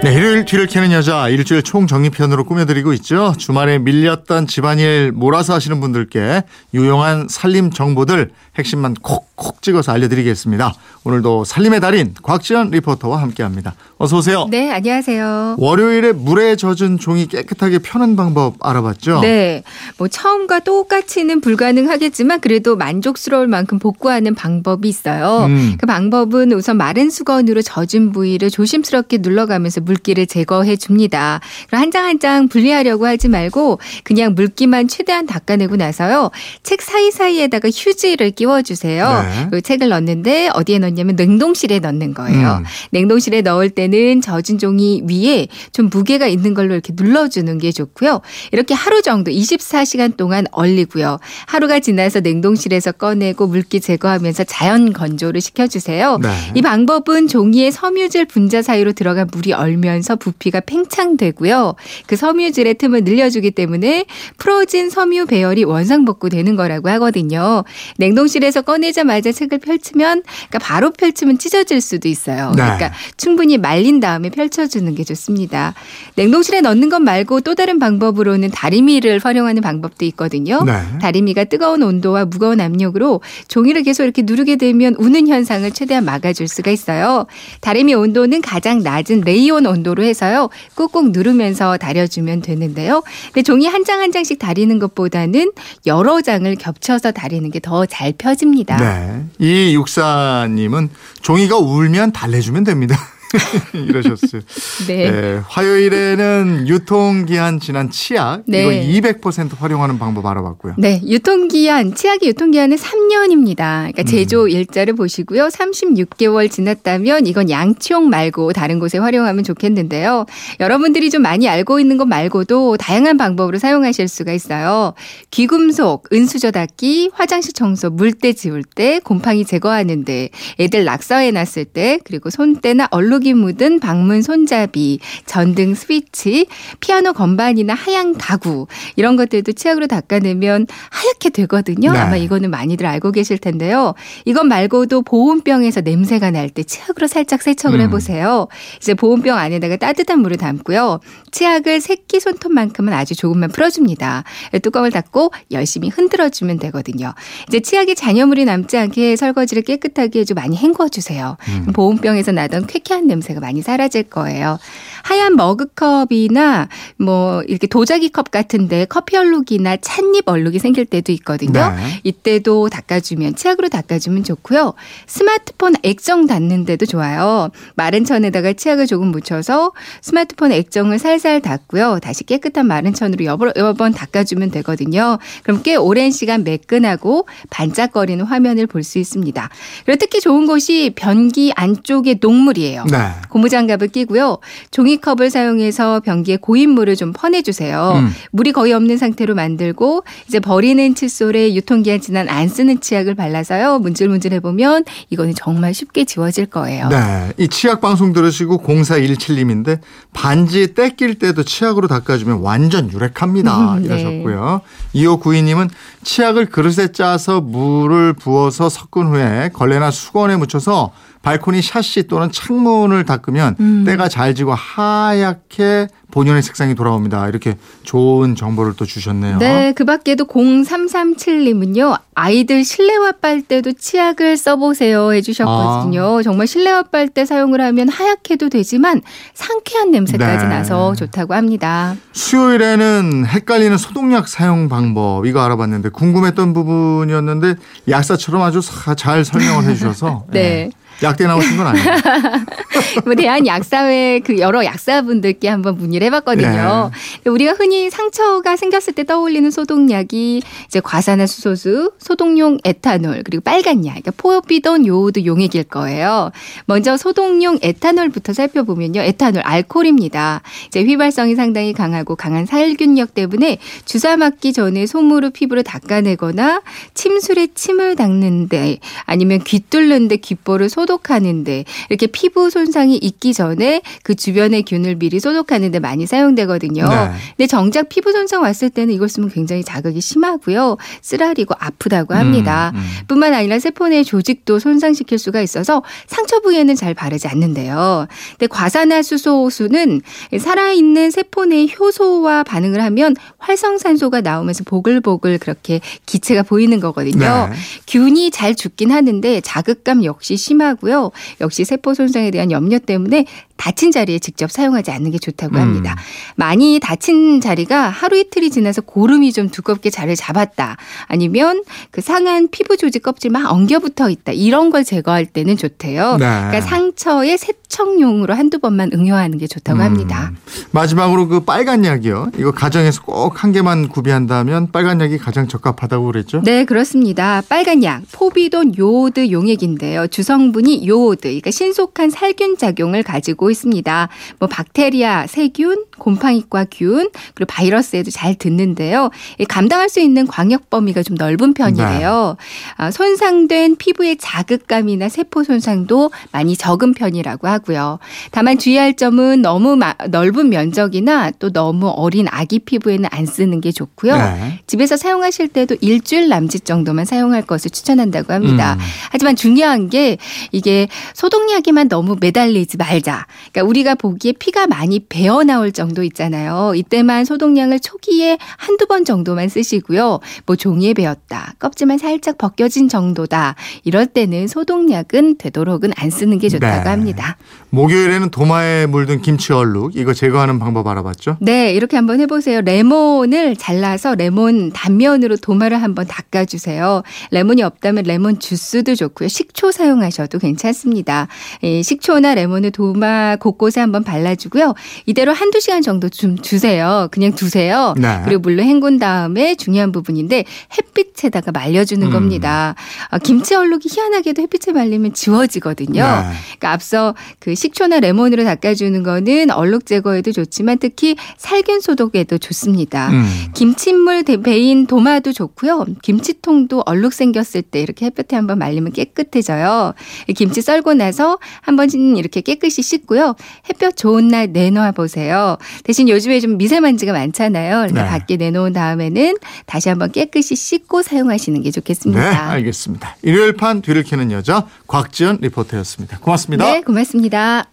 네, 일요일 뒤를 캐는 여자 일주일 총정리편으로 꾸며드리고 있죠. 주말에 밀렸던 집안일 몰아서 하시는 분들께 유용한 살림 정보들 핵심만 콕콕 찍어서 알려드리겠습니다. 오늘도 살림의 달인 곽지연 리포터와 함께합니다. 어서 오세요. 네, 안녕하세요. 월요일에 물에 젖은 종이 깨끗하게 펴는 방법 알아봤죠? 네, 뭐 처음과 똑같이는 불가능하겠지만 그래도 만족스러울 만큼 복구하는 방법이 있어요. 음. 그 방법은 우선 마른 수건으로 젖은 부위를 조심스럽게 눌러가면서 물기를 제거해 줍니다. 한장 한 장 분리하려고 하지 말고 그냥 물기만 최대한 닦아내고 나서요. 책 사이사이에다가 휴지를 끼워주세요. 네. 그 책을 넣는데 어디에 넣냐면 냉동실에 넣는 거예요. 음. 냉동실에 넣을 때는 젖은 종이 위에 좀 무게가 있는 걸로 이렇게 눌러주는 게 좋고요. 이렇게 하루 정도 24시간 동안 얼리고요. 하루가 지나서 냉동실에서 꺼내고 물기 제거하면서 자연 건조를 시켜주세요. 네. 이 방법은 종이에 섬유질 분자 사이로 들어간 물이 얼면 서 부피가 팽창되고요. 그 섬유질의 틈을 늘려주기 때문에 풀어진 섬유 배열이 원상복구 되는 거라고 하거든요. 냉동실에서 꺼내자마자 책을 펼치면 그러니까 바로 펼치면 찢어질 수도 있어요. 네. 그러니까 충분히 말린 다음에 펼쳐주는 게 좋습니다. 냉동실에 넣는 것 말고 또 다른 방법으로는 다리미를 활용하는 방법도 있거든요. 네. 다리미가 뜨거운 온도와 무거운 압력으로 종이를 계속 이렇게 누르게 되면 우는 현상을 최대한 막아줄 수가 있어요. 다리미 온도는 가장 낮은 레이온 온도로 해서요. 꾹꾹 누르면서 다려주면 되는데요. 근데 종이 한 장 한 장씩 다리는 것보다는 여러 장을 겹쳐서 다리는 게 더 잘 펴집니다. 네. 이 육사님은 종이가 울면 달래주면 됩니다. 이러셨어요. 네. 네, 화요일에는 유통기한 지난 치약 네. 이거 200% 활용하는 방법 알아봤고요. 네, 유통기한, 치약의 유통기한은 3년입니다. 그러니까 제조 음. 일자를 보시고요. 36개월 지났다면 이건 양치용 말고 다른 곳에 활용하면 좋겠는데요. 여러분들이 좀 많이 알고 있는 것 말고도 다양한 방법으로 사용하실 수가 있어요. 귀금속, 은수저 닦기, 화장실 청소, 물때 지울 때, 곰팡이 제거하는데, 애들 낙서해 놨을 때, 그리고 손때나 얼룩 이 묻은 방문 손잡이, 전등 스위치, 피아노 건반이나 하얀 가구 이런 것들도 치약으로 닦아내면 하얗게 되거든요. 네. 아마 이거는 많이들 알고 계실 텐데요. 이것 말고도 보온병에서 냄새가 날 때 치약으로 살짝 세척을 음. 해보세요. 이제 보온병 안에다가 따뜻한 물을 담고요. 치약을 새끼 손톱만큼은 아주 조금만 풀어줍니다. 뚜껑을 닫고 열심히 흔들어주면 되거든요. 이제 치약에 잔여물이 남지 않게 설거지를 깨끗하게 좀 많이 헹궈주세요. 음. 보온병에서 나던 쾌쾌한 냄새가 많이 사라질 거예요. 하얀 머그컵이나 뭐 이렇게 도자기 컵 같은데 커피 얼룩이나 찻잎 얼룩이 생길 때도 있거든요. 네. 이때도 닦아주면 치약으로 닦아주면 좋고요. 스마트폰 액정 닿는데도 좋아요. 마른 천에다가 치약을 조금 묻혀서 스마트폰 액정을 살살 닦고요. 다시 깨끗한 마른 천으로 여러, 여러 번 닦아주면 되거든요. 그럼 꽤 오랜 시간 매끈하고 반짝거리는 화면을 볼 수 있습니다. 그리고 특히 좋은 곳이 변기 안쪽에 녹물이에요. 네. 고무장갑을 끼고요. 종이컵을 사용해서 변기에 고인 물을 좀 퍼내주세요. 음. 물이 거의 없는 상태로 만들고 이제 버리는 칫솔에 유통기한 지난 안 쓰는 치약을 발라서요. 문질문질 해보면 이거는 정말 쉽게 지워질 거예요. 네. 이 치약 방송 들으시고 0417님인데 반지 떼낄 때도 치약으로 닦아주면 완전 유력합니다. 음, 네. 이러셨고요. 2592님은 치약을 그릇에 짜서 물을 부어서 섞은 후에 걸레나 수건에 묻혀서 발코니 샤시 또는 창문 을 닦으면 음. 때가 잘 지고 하얗게 본연의 색상이 돌아옵니다. 이렇게 좋은 정보를 또 주셨네요. 네, 그 밖에도 0337님은요, 아이들 실내화 빨대도 치약을 써보세요 해주셨거든요. 정말 실내화 빨대 사용을 하면 하얗게도 되지만 상쾌한 냄새까지 네. 나서 좋다고 합니다. 수요일에는 헷갈리는 소독약 사용 방법 이거 알아봤는데 궁금했던 부분이었는데 약사처럼 아주 사- 잘 설명을 해주셔서 네. 예. 약대 나오신 건 아니에요. 뭐 대한 약사회 그 여러 약사분들께 한번 문의를 해봤거든요. 우리가 흔히 상처가 생겼을 때 떠올리는 소독약이 이제 과산화수소수, 소독용 에탄올 그리고 빨간 약, 그러니까 포비돈 요오드 용액일 거예요. 먼저 소독용 에탄올부터 살펴보면요, 에탄올 알코올입니다. 이제 휘발성이 상당히 강하고 강한 살균력 때문에 주사 맞기 전에 솜으로 피부를 닦아내거나 침술에 침을 닦는데 아니면 귀 뚫는데 귓볼을 소독 소독하는데 이렇게 피부 손상이 있기 전에 그 주변의 균을 미리 소독하는데 많이 사용되거든요. 네. 근데 정작 피부 손상 왔을 때는 이걸 쓰면 굉장히 자극이 심하고요. 쓰라리고 아프다고 합니다. 음, 음. 뿐만 아니라 세포 내 조직도 손상시킬 수가 있어서 상처 부위에는 잘 바르지 않는데요. 근데 과산화수소수는 살아있는 세포 내 효소와 반응을 하면 활성산소가 나오면서 보글보글 그렇게 기체가 보이는 거거든요. 네. 균이 잘 죽긴 하는데 자극감 역시 심하고 요. 역시 세포 손상에 대한 염려 때문에 다친 자리에 직접 사용하지 않는 게 좋다고 음. 합니다. 많이 다친 자리가 하루 이틀이 지나서 고름이 좀 두껍게 자리를 잡았다. 아니면 그 상한 피부 조직 껍질 막 엉겨붙어 있다. 이런 걸 제거할 때는 좋대요. 네. 그러니까 상처에 세 척용으로 한두 번만 응용하는 게 좋다고 음. 합니다. 마지막으로 그 빨간 약이요. 이거 가정에서 꼭 한 개만 구비한다면 빨간 약이 가장 적합하다고 그랬죠? 네, 그렇습니다. 빨간 약, 포비돈 요오드 용액인데요. 주성분이 요오드, 그러니까 신속한 살균 작용을 가지고 있습니다. 뭐 박테리아, 세균, 곰팡이과 균, 그리고 바이러스에도 잘 듣는데요. 이 감당할 수 있는 광역 범위가 좀 넓은 편이래요. 아, 손상된 피부의 자극감이나 세포 손상도 많이 적은 편이라고 하고 요. 다만 주의할 점은 너무 마- 넓은 면적이나 또 너무 어린 아기 피부에는 안 쓰는 게 좋고요. 네. 집에서 사용하실 때도 일주일 남짓 정도만 사용할 것을 추천한다고 합니다. 음. 하지만 중요한 게 이게 소독약에만 너무 매달리지 말자. 그러니까 우리가 보기에 피가 많이 배어 나올 정도 있잖아요. 이때만 소독약을 초기에 한두 번 정도만 쓰시고요. 뭐 종이에 배었다. 껍질만 살짝 벗겨진 정도다. 이럴 때는 소독약은 되도록은 안 쓰는 게 좋다고 네. 합니다. 목요일에는 도마에 물든 김치 얼룩 이거 제거하는 방법 알아봤죠? 네, 이렇게 한번 해보세요. 레몬을 잘라서 레몬 단면으로 도마를 한번 닦아주세요. 레몬이 없다면 레몬 주스도 좋고요. 식초 사용하셔도 괜찮습니다. 이 식초나 레몬을 도마 곳곳에 한번 발라주고요. 이대로 한두 시간 정도 좀 주세요. 그냥 두세요. 네. 그리고 물로 헹군 다음에 중요한 부분인데 햇빛에다가 말려주는 음. 겁니다. 아, 김치 얼룩이 희한하게도 햇빛에 말리면 지워지거든요. 네. 그러니까 앞서 그 식초나 레몬으로 닦아주는 거는 얼룩 제거에도 좋지만 특히 살균 소독에도 좋습니다. 음. 김치물 대- 베인 도마도 좋고요. 김치통도 얼룩 생겼을 때 이렇게 햇볕에 한번 말리면 깨끗해져요. 이 김치 썰고 나서 한번 이렇게 깨끗이 씻고요. 햇볕 좋은 날 내놓아 보세요. 대신 요즘에 좀 미세먼지가 많잖아요. 그러니까 네. 밖에 내놓은 다음에는 다시 한번 깨끗이 씻고 사용하시는 게 네, 좋겠습니다. 알겠습니다. 일요일 판 뒤를 캐는 여자 곽지연 리포터였습니다. 고맙습니다. 네, 고맙습 니다.